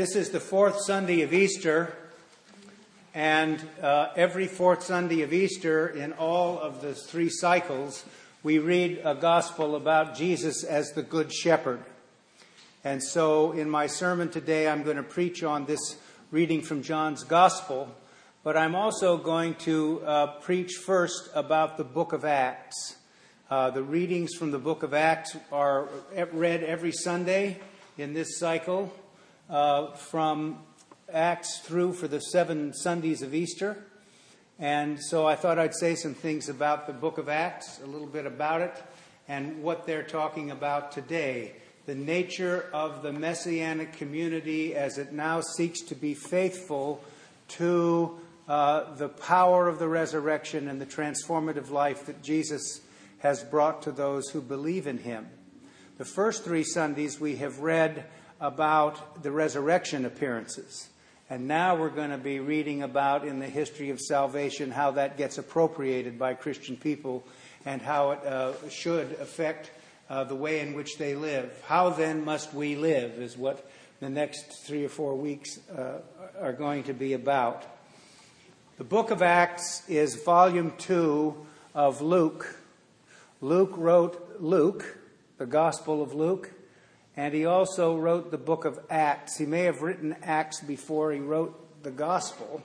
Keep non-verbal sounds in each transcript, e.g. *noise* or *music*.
This is the fourth Sunday of Easter, and uh, every fourth Sunday of Easter, in all of the three cycles, we read a gospel about Jesus as the Good Shepherd. And so, in my sermon today, I'm going to preach on this reading from John's Gospel, but I'm also going to uh, preach first about the book of Acts. Uh, the readings from the book of Acts are read every Sunday in this cycle uh, from Acts through for the seven Sundays of Easter. And so I thought I'd say some things about the book of Acts, a little bit about it, and what they're talking about today. The nature of the messianic community as it now seeks to be faithful to uh, the power of the resurrection and the transformative life that Jesus has brought to those who believe in him. The first three Sundays we have read about the resurrection appearances. And now we're going to be reading about in the history of salvation how that gets appropriated by Christian people and how it uh, should affect uh, the way in which they live. How then must we live is what the next three or four weeks uh, are going to be about. The book of Acts is volume two of Luke. Luke wrote Luke, the Gospel of Luke, and he also wrote the book of Acts. He may have written Acts before he wrote the Gospel.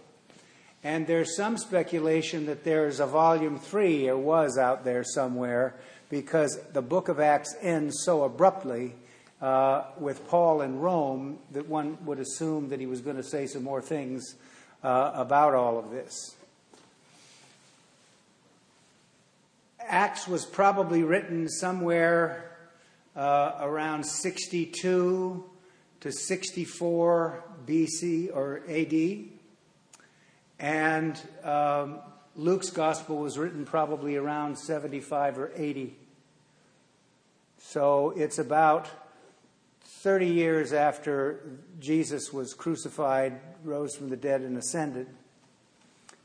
And there's some speculation that there's a volume three, or was out there somewhere, because the book of Acts ends so abruptly uh, with Paul in Rome that one would assume that he was going to say some more things uh, about all of this. Acts was probably written somewhere uh, around 62 to 64 BC or AD. And um, Luke's gospel was written probably around 75 or 80. So it's about 30 years after Jesus was crucified, rose from the dead, and ascended.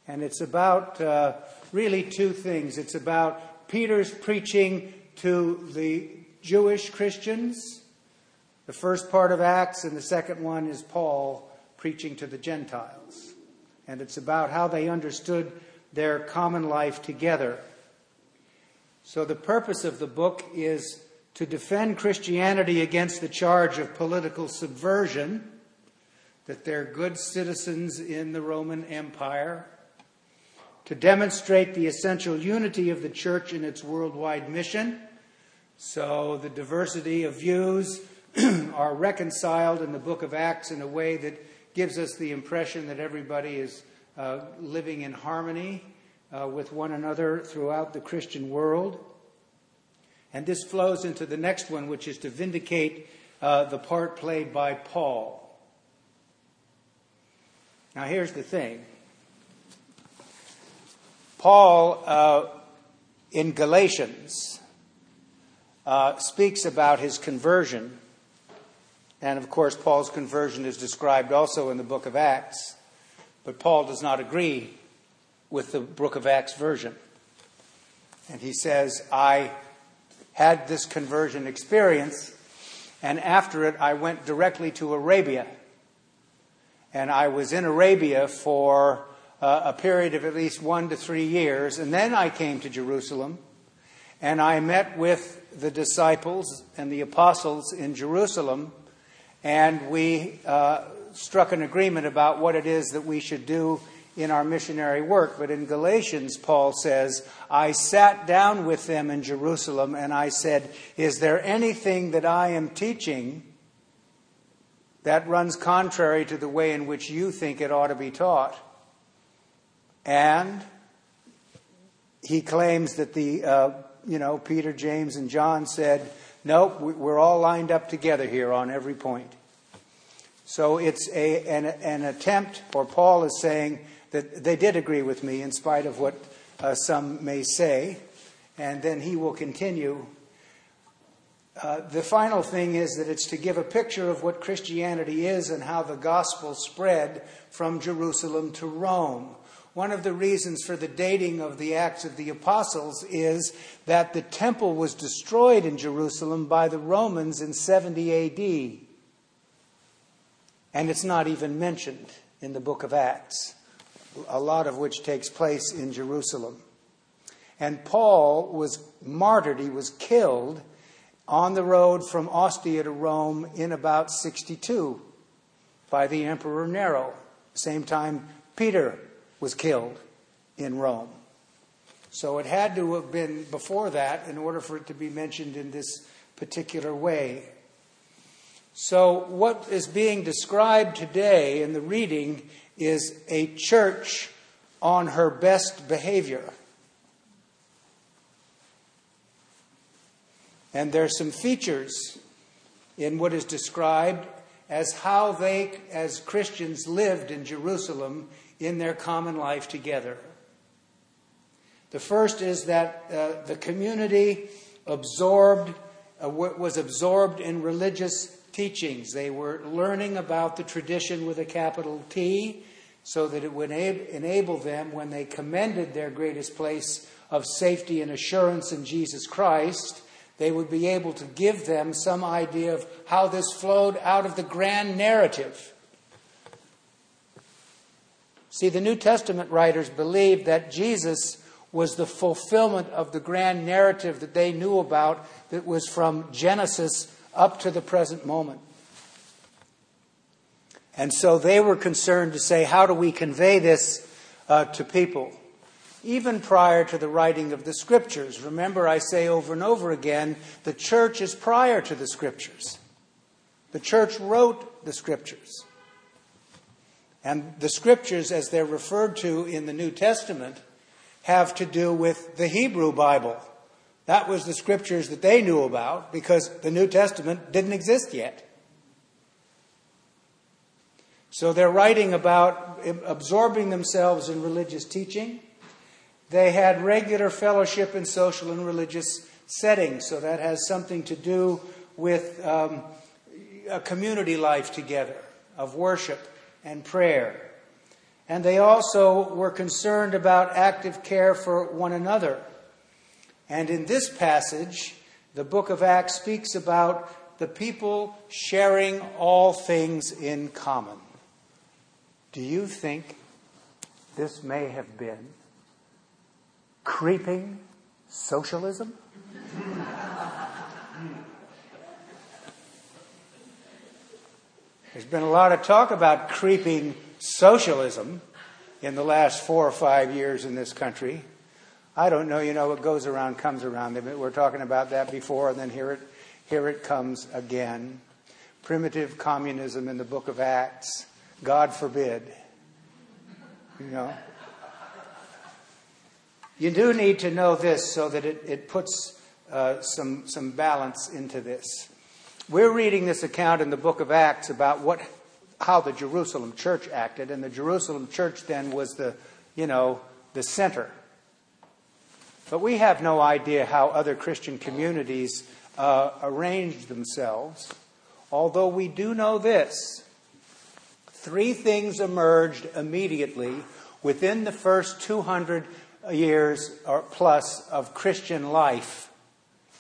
And it's about uh, really two things. It's about Peter's preaching to the Jewish Christians. The first part of Acts, and the second one is Paul preaching to the Gentiles. And it's about how they understood their common life together. So, the purpose of the book is to defend Christianity against the charge of political subversion, that they're good citizens in the Roman Empire, to demonstrate the essential unity of the church in its worldwide mission so the diversity of views *clears throat* are reconciled in the book of Acts in a way that gives us the impression that everybody is uh, living in harmony uh, with one another throughout the Christian world. And this flows into the next one, which is to vindicate uh, the part played by Paul. Now, here's the thing Paul, uh, in Galatians, uh, speaks about his conversion. And of course, Paul's conversion is described also in the book of Acts. But Paul does not agree with the book of Acts version. And he says, I had this conversion experience, and after it, I went directly to Arabia. And I was in Arabia for uh, a period of at least one to three years. And then I came to Jerusalem, and I met with the disciples and the apostles in Jerusalem, and we uh, struck an agreement about what it is that we should do in our missionary work. But in Galatians, Paul says, I sat down with them in Jerusalem and I said, Is there anything that I am teaching that runs contrary to the way in which you think it ought to be taught? And he claims that the uh, you know, Peter, James, and John said, nope, we're all lined up together here on every point. So it's a, an, an attempt, or Paul is saying that they did agree with me in spite of what uh, some may say. And then he will continue. Uh, the final thing is that it's to give a picture of what Christianity is and how the gospel spread from Jerusalem to Rome. One of the reasons for the dating of the Acts of the Apostles is that the temple was destroyed in Jerusalem by the Romans in 70 AD. And it's not even mentioned in the book of Acts, a lot of which takes place in Jerusalem. And Paul was martyred, he was killed on the road from Ostia to Rome in about 62 by the Emperor Nero. Same time Peter was killed in Rome. So it had to have been before that in order for it to be mentioned in this particular way. So, what is being described today in the reading is a church on her best behavior. And there are some features in what is described as how they, as Christians, lived in Jerusalem in their common life together. The first is that uh, the community absorbed, uh, was absorbed in religious teachings. They were learning about the tradition with a capital T so that it would enable them, when they commended their greatest place of safety and assurance in Jesus Christ, they would be able to give them some idea of how this flowed out of the grand narrative. See, the New Testament writers believed that Jesus was the fulfillment of the grand narrative that they knew about that was from Genesis up to the present moment. And so they were concerned to say, how do we convey this uh, to people? Even prior to the writing of the scriptures. Remember, I say over and over again, the church is prior to the scriptures. The church wrote the scriptures. And the scriptures, as they're referred to in the New Testament, have to do with the Hebrew Bible. That was the scriptures that they knew about because the New Testament didn't exist yet. So they're writing about absorbing themselves in religious teaching they had regular fellowship in social and religious settings, so that has something to do with um, a community life together of worship and prayer. And they also were concerned about active care for one another. And in this passage, the book of Acts speaks about the people sharing all things in common. Do you think this may have been creeping socialism? There's been a lot of talk about creeping socialism in the last four or five years in this country. I don't know, you know, what goes around comes around. We're talking about that before, and then here it, here it comes again. Primitive communism in the book of Acts. God forbid. You know? You do need to know this so that it, it puts uh, some, some balance into this. We're reading this account in the book of Acts about what, how the Jerusalem church acted, and the Jerusalem church then was the, you know, the center. But we have no idea how other Christian communities uh, arranged themselves, although we do know this. Three things emerged immediately within the first 200 years or plus of Christian life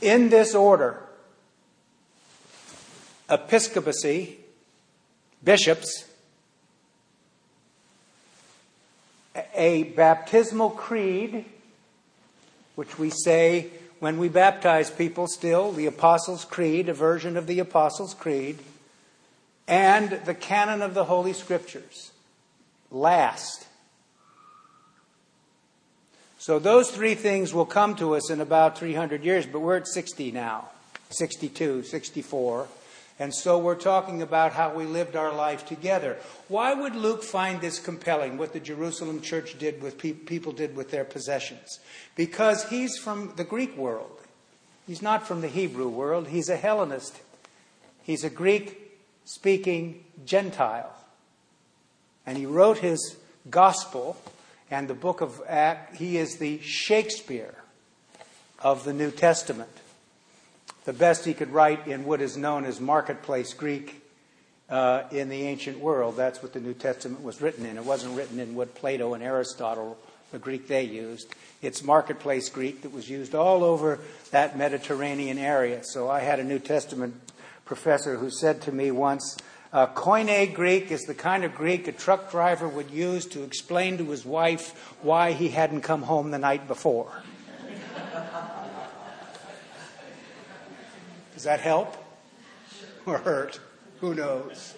in this order episcopacy, bishops, a baptismal creed, which we say when we baptize people still, the Apostles' Creed, a version of the Apostles' Creed, and the canon of the Holy Scriptures. Last. So those three things will come to us in about 300 years, but we're at 60 now, 62, 64. And so we're talking about how we lived our life together. Why would Luke find this compelling, what the Jerusalem church did with pe- people did with their possessions? Because he's from the Greek world. He's not from the Hebrew world. He's a Hellenist. He's a Greek speaking Gentile. And he wrote his gospel and the book of Acts, he is the Shakespeare of the New Testament. The best he could write in what is known as marketplace Greek uh, in the ancient world. That's what the New Testament was written in. It wasn't written in what Plato and Aristotle, the Greek they used. It's marketplace Greek that was used all over that Mediterranean area. So I had a New Testament professor who said to me once, Uh, Koine Greek is the kind of Greek a truck driver would use to explain to his wife why he hadn't come home the night before. Does that help? Or hurt? Who knows?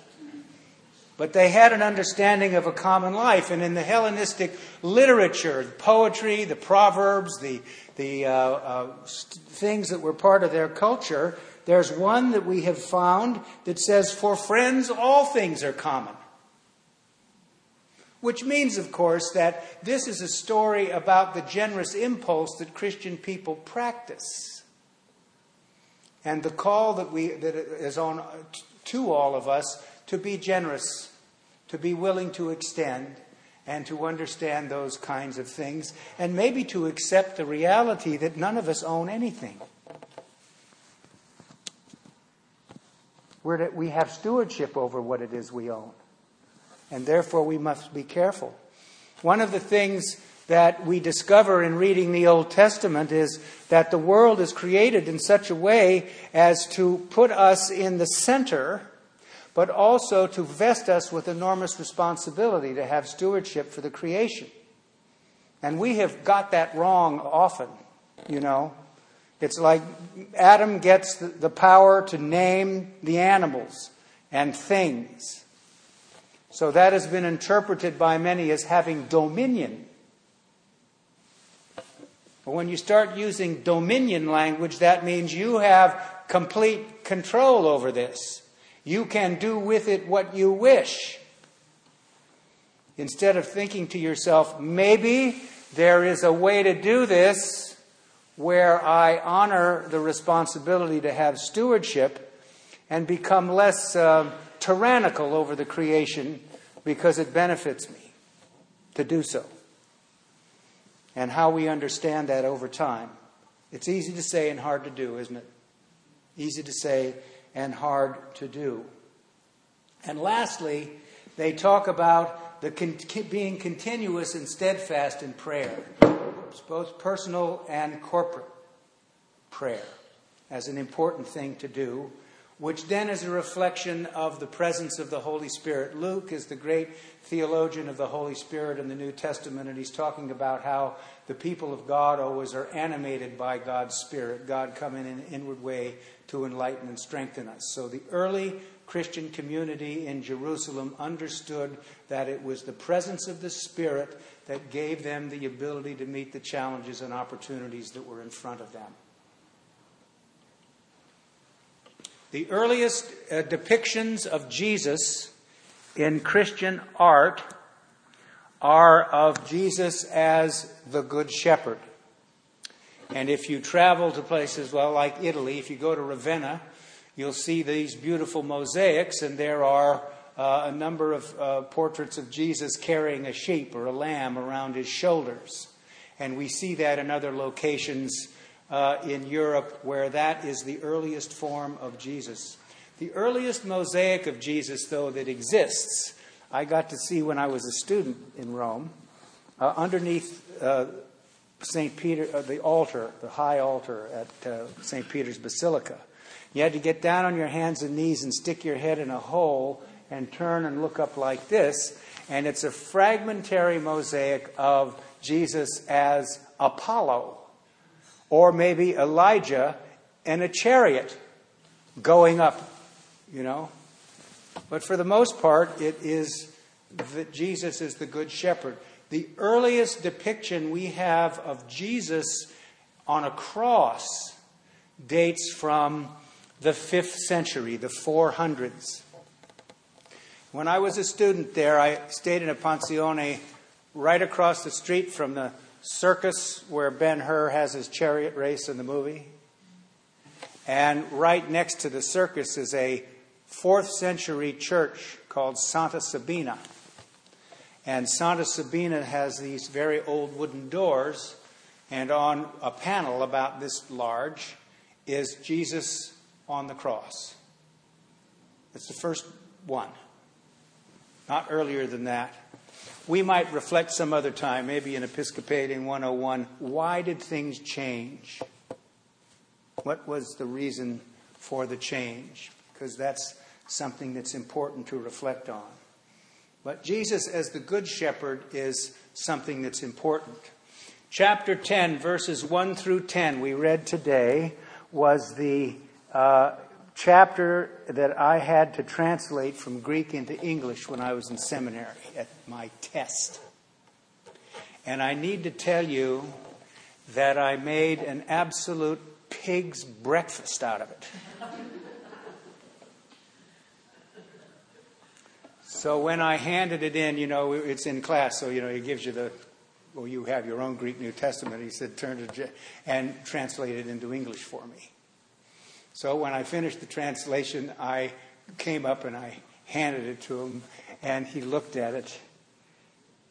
But they had an understanding of a common life. And in the Hellenistic literature, the poetry, the proverbs, the, the uh, uh, things that were part of their culture, there's one that we have found that says, For friends, all things are common. Which means, of course, that this is a story about the generous impulse that Christian people practice. And the call that, we, that is on to all of us to be generous, to be willing to extend, and to understand those kinds of things, and maybe to accept the reality that none of us own anything. We're to, we have stewardship over what it is we own. And therefore, we must be careful. One of the things that we discover in reading the Old Testament is that the world is created in such a way as to put us in the center, but also to vest us with enormous responsibility to have stewardship for the creation. And we have got that wrong often, you know. It's like Adam gets the power to name the animals and things. So that has been interpreted by many as having dominion. But when you start using dominion language, that means you have complete control over this. You can do with it what you wish. Instead of thinking to yourself, maybe there is a way to do this where I honor the responsibility to have stewardship and become less uh, tyrannical over the creation because it benefits me to do so. And how we understand that over time. It's easy to say and hard to do, isn't it? Easy to say and hard to do. And lastly, they talk about the con- being continuous and steadfast in prayer both personal and corporate prayer, as an important thing to do, which then is a reflection of the presence of the Holy Spirit. Luke is the great theologian of the Holy Spirit in the New Testament, and he's talking about how the people of God always are animated by God's Spirit, God coming in an inward way to enlighten and strengthen us. So the early Christian community in Jerusalem understood that it was the presence of the Spirit that gave them the ability to meet the challenges and opportunities that were in front of them. The earliest uh, depictions of Jesus in Christian art are of Jesus as the Good Shepherd. And if you travel to places well, like Italy, if you go to Ravenna, you'll see these beautiful mosaics, and there are uh, a number of uh, portraits of Jesus carrying a sheep or a lamb around his shoulders. And we see that in other locations uh, in Europe where that is the earliest form of Jesus. The earliest mosaic of Jesus, though, that exists, I got to see when I was a student in Rome, uh, underneath uh, St. Peter, uh, the altar, the high altar at St. Peter's Basilica. You had to get down on your hands and knees and stick your head in a hole and turn and look up like this. And it's a fragmentary mosaic of Jesus as Apollo, or maybe Elijah in a chariot going up, you know. But for the most part, it is that Jesus is the Good Shepherd. The earliest depiction we have of Jesus on a cross dates from the fifth century, the 400s. When I was a student there, I stayed in a pensione right across the street from the circus where Ben Hur has his chariot race in the movie. And right next to the circus is a fourth century church called Santa Sabina. And Santa Sabina has these very old wooden doors, and on a panel about this large is Jesus on the cross. It's the first one not earlier than that. We might reflect some other time, maybe in Episcopalian 101. Why did things change? What was the reason for the change? Because that's something that's important to reflect on. But Jesus, as the Good Shepherd, is something that's important. Chapter 10, verses 1 through 10, we read today, was the uh, chapter that I had to translate from Greek into English when I was in seminary at my test. And I need to tell you that I made an absolute pig's breakfast out of it. So when I handed it in, you know, it's in class, so, you know, it gives you the, well, you have your own Greek New Testament. He said, turn to, and translate it into English for me. So when I finished the translation, I came up and I handed it to him, and he looked at it,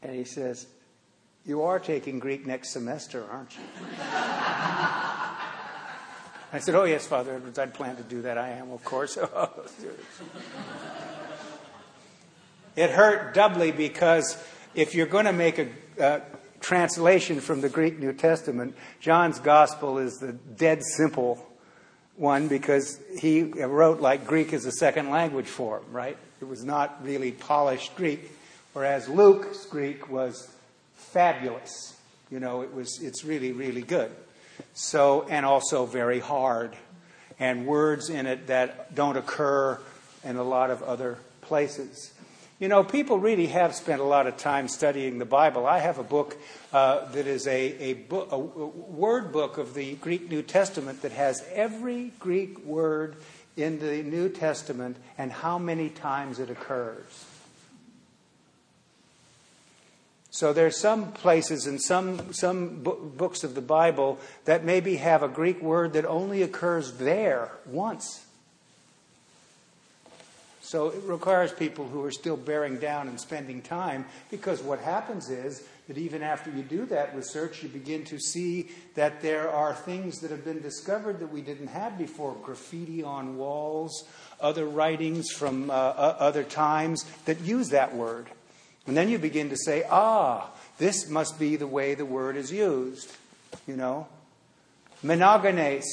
and he says, You are taking Greek next semester, aren't you? *laughs* I said, Oh, yes, Father Edwards, I'd planned to do that. I am, of course. *laughs* It hurt doubly because if you're going to make a, a translation from the Greek New Testament, John's gospel is the dead simple one because he wrote like Greek as a second language for him, right? It was not really polished Greek, whereas Luke's Greek was fabulous. You know, it was it's really really good. So and also very hard and words in it that don't occur in a lot of other places. You know, people really have spent a lot of time studying the Bible. I have a book uh, that is a, a, book, a word book of the Greek New Testament that has every Greek word in the New Testament and how many times it occurs. So there's some places in some some books of the Bible that maybe have a Greek word that only occurs there once. So it requires people who are still bearing down and spending time because what happens is that even after you do that research, you begin to see that there are things that have been discovered that we didn't have before graffiti on walls, other writings from uh, other times that use that word. And then you begin to say, ah, this must be the way the word is used. You know? Monogenes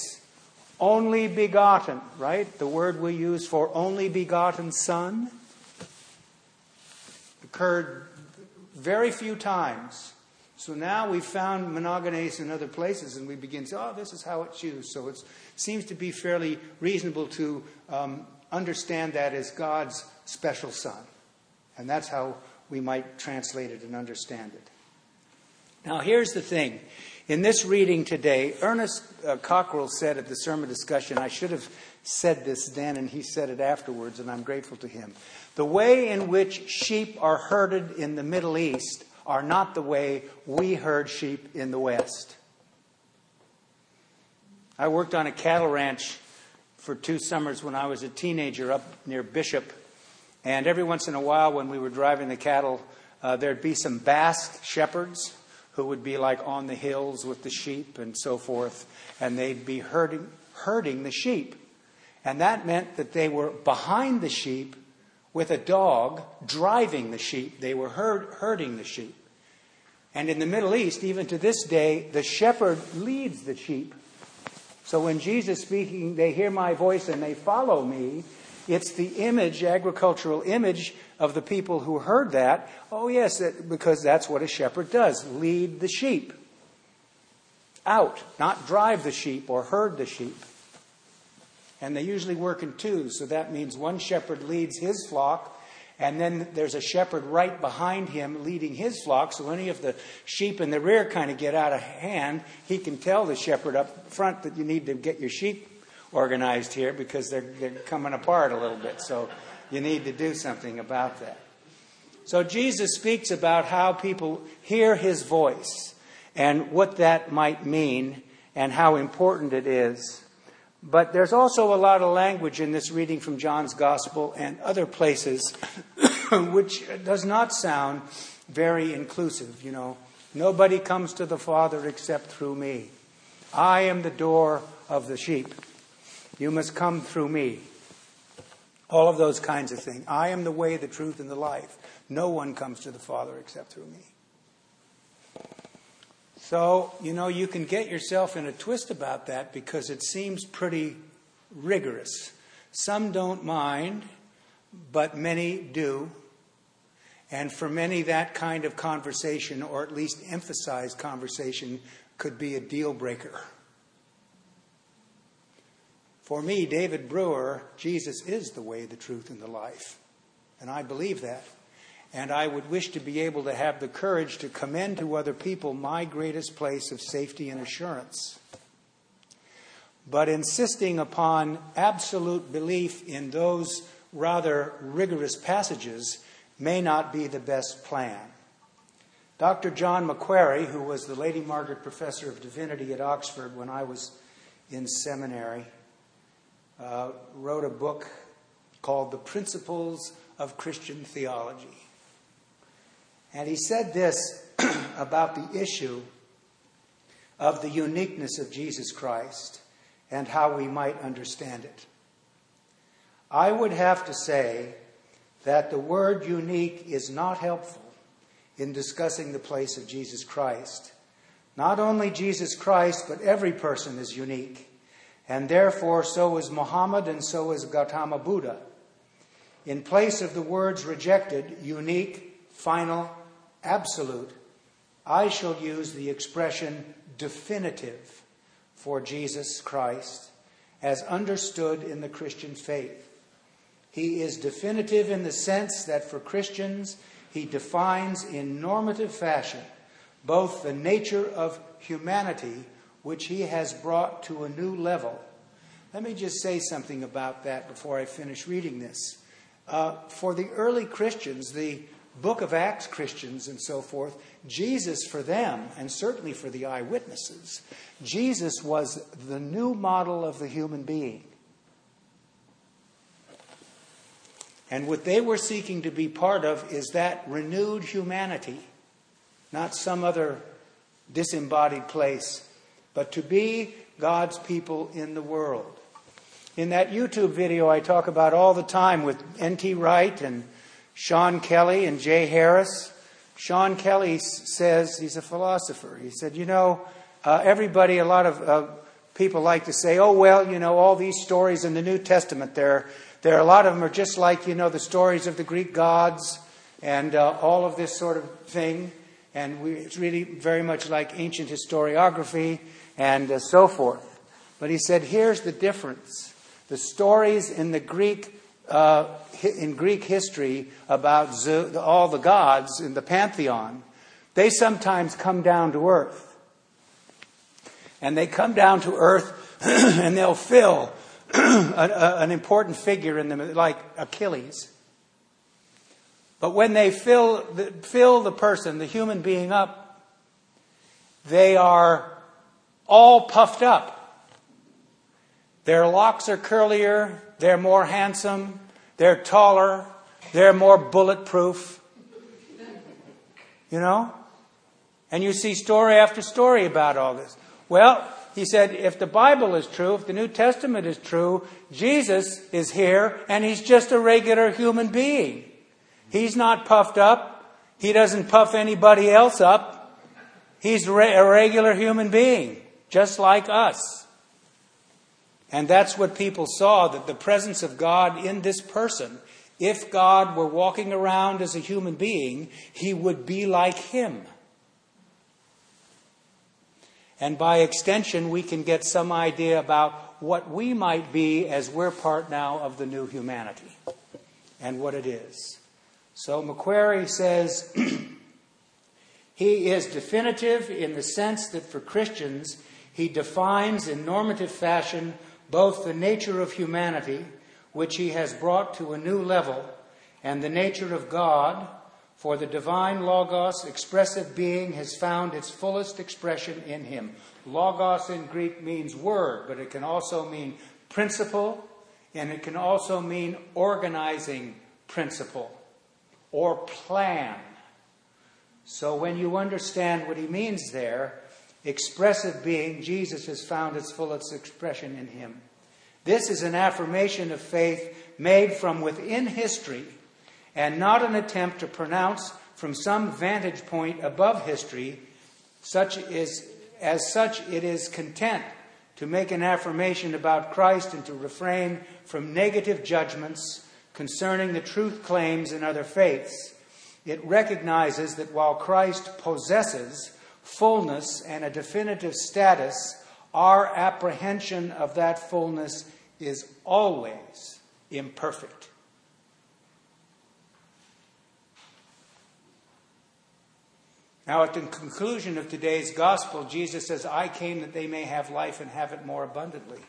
only begotten, right? The word we use for only begotten son occurred very few times. So now we've found monogenes in other places, and we begin to say, oh, this is how it's used. So it seems to be fairly reasonable to um, understand that as God's special son. And that's how we might translate it and understand it. Now, here's the thing in this reading today, Ernest uh, Cockrell said at the sermon discussion, I should have said this then, and he said it afterwards, and I'm grateful to him. The way in which sheep are herded in the Middle East are not the way we herd sheep in the West. I worked on a cattle ranch for two summers when I was a teenager up near Bishop. And every once in a while, when we were driving the cattle, uh, there'd be some Basque shepherds who would be like on the hills with the sheep and so forth, and they'd be herding, herding the sheep. And that meant that they were behind the sheep with a dog driving the sheep. They were herd, herding the sheep. And in the Middle East, even to this day, the shepherd leads the sheep. So when Jesus speaking, they hear my voice and they follow me, it's the image, agricultural image of the people who heard that. Oh, yes, because that's what a shepherd does lead the sheep out, not drive the sheep or herd the sheep. And they usually work in twos, so that means one shepherd leads his flock, and then there's a shepherd right behind him leading his flock. So any of the sheep in the rear kind of get out of hand, he can tell the shepherd up front that you need to get your sheep organized here because they're, they're coming apart a little bit. So you need to do something about that. So Jesus speaks about how people hear his voice and what that might mean and how important it is. But there's also a lot of language in this reading from John's Gospel and other places *coughs* which does not sound very inclusive. You know, nobody comes to the Father except through me. I am the door of the sheep. You must come through me. All of those kinds of things. I am the way, the truth, and the life. No one comes to the Father except through me. So, you know, you can get yourself in a twist about that because it seems pretty rigorous. Some don't mind, but many do. And for many, that kind of conversation, or at least emphasized conversation, could be a deal breaker. For me, David Breuer, Jesus is the way, the truth, and the life. And I believe that. And I would wish to be able to have the courage to commend to other people my greatest place of safety and assurance. But insisting upon absolute belief in those rather rigorous passages may not be the best plan. Dr. John Macquarrie, who was the Lady Margaret Professor of Divinity at Oxford when I was in seminary, uh, wrote a book called The Principles of Christian Theology. And he said this *clears throat* about the issue of the uniqueness of Jesus Christ and how we might understand it. I would have to say that the word unique is not helpful in discussing the place of Jesus Christ. Not only Jesus Christ, but every person is unique. And therefore, so is Muhammad and so is Gautama Buddha. In place of the words rejected, unique, final, absolute, I shall use the expression definitive for Jesus Christ as understood in the Christian faith. He is definitive in the sense that for Christians, he defines in normative fashion both the nature of humanity, which he has brought to a new level. Let me just say something about that before I finish reading this. Uh, for the early Christians, the book of Acts Christians and so forth, Jesus for them, and certainly for the eyewitnesses, Jesus was the new model of the human being. And what they were seeking to be part of is that renewed humanity, not some other disembodied place, but to be God's people in the world. In that YouTube video I talk about all the time with N.T. Wright and Sean Kelly and Jay Harris, Sean Kelly says, he's a philosopher, he said, you know, uh, everybody, a lot of uh, people like to say, oh, well, you know, all these stories in the New Testament, there are a lot of them are just like, you know, the stories of the Greek gods and uh, all of this sort of thing. And we, it's really very much like ancient historiography and uh, so forth. But he said, here's the difference. The stories in the Greek uh, in Greek history about all the gods in the pantheon, they sometimes come down to earth. And they come down to earth *clears throat* and they'll fill *clears throat* an important figure in them, like Achilles. But when they fill the, fill the person, the human being up, they are all puffed up. Their locks are curlier, they're more handsome, they're taller, they're more bulletproof. You know? And you see story after story about all this. Well, he said, if the Bible is true, if the New Testament is true, Jesus is here and he's just a regular human being. He's not puffed up. He doesn't puff anybody else up. He's a regular human being, just like us. And that's what people saw that the presence of God in this person, if God were walking around as a human being, he would be like him. And by extension, we can get some idea about what we might be as we're part now of the new humanity and what it is. So Macquarrie says *clears throat* he is definitive in the sense that for Christians, he defines in normative fashion both the nature of humanity, which he has brought to a new level, and the nature of God, for the divine Logos, expressive being, has found its fullest expression in him. Logos in Greek means word, but it can also mean principle, and it can also mean organizing principle or plan. So when you understand what he means there, expressive being, Jesus has found its fullest expression in him. This is an affirmation of faith made from within history and not an attempt to pronounce from some vantage point above history, such is, as such it is content to make an affirmation about Christ and to refrain from negative judgments concerning the truth claims in other faiths. It recognizes that while Christ possesses fullness and a definitive status, our apprehension of that fullness is always imperfect. Now, at the conclusion of today's gospel, Jesus says, I came that they may have life and have it more abundantly.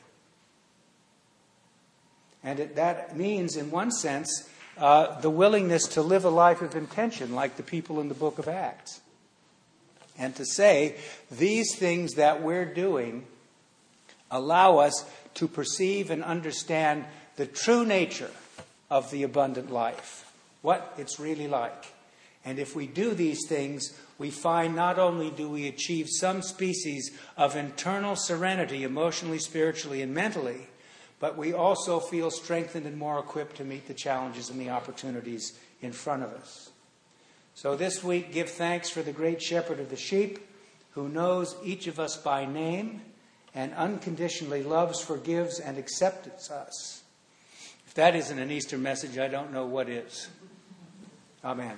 And it, that means, in one sense, uh, the willingness to live a life of intention, like the people in the book of Acts. And to say, these things that we're doing allow us to perceive and understand the true nature of the abundant life, what it's really like. And if we do these things, we find not only do we achieve some species of internal serenity, emotionally, spiritually, and mentally, but we also feel strengthened and more equipped to meet the challenges and the opportunities in front of us. So this week, give thanks for the great shepherd of the sheep who knows each of us by name and unconditionally loves, forgives, and accepts us. If that isn't an Easter message, I don't know what is. Amen.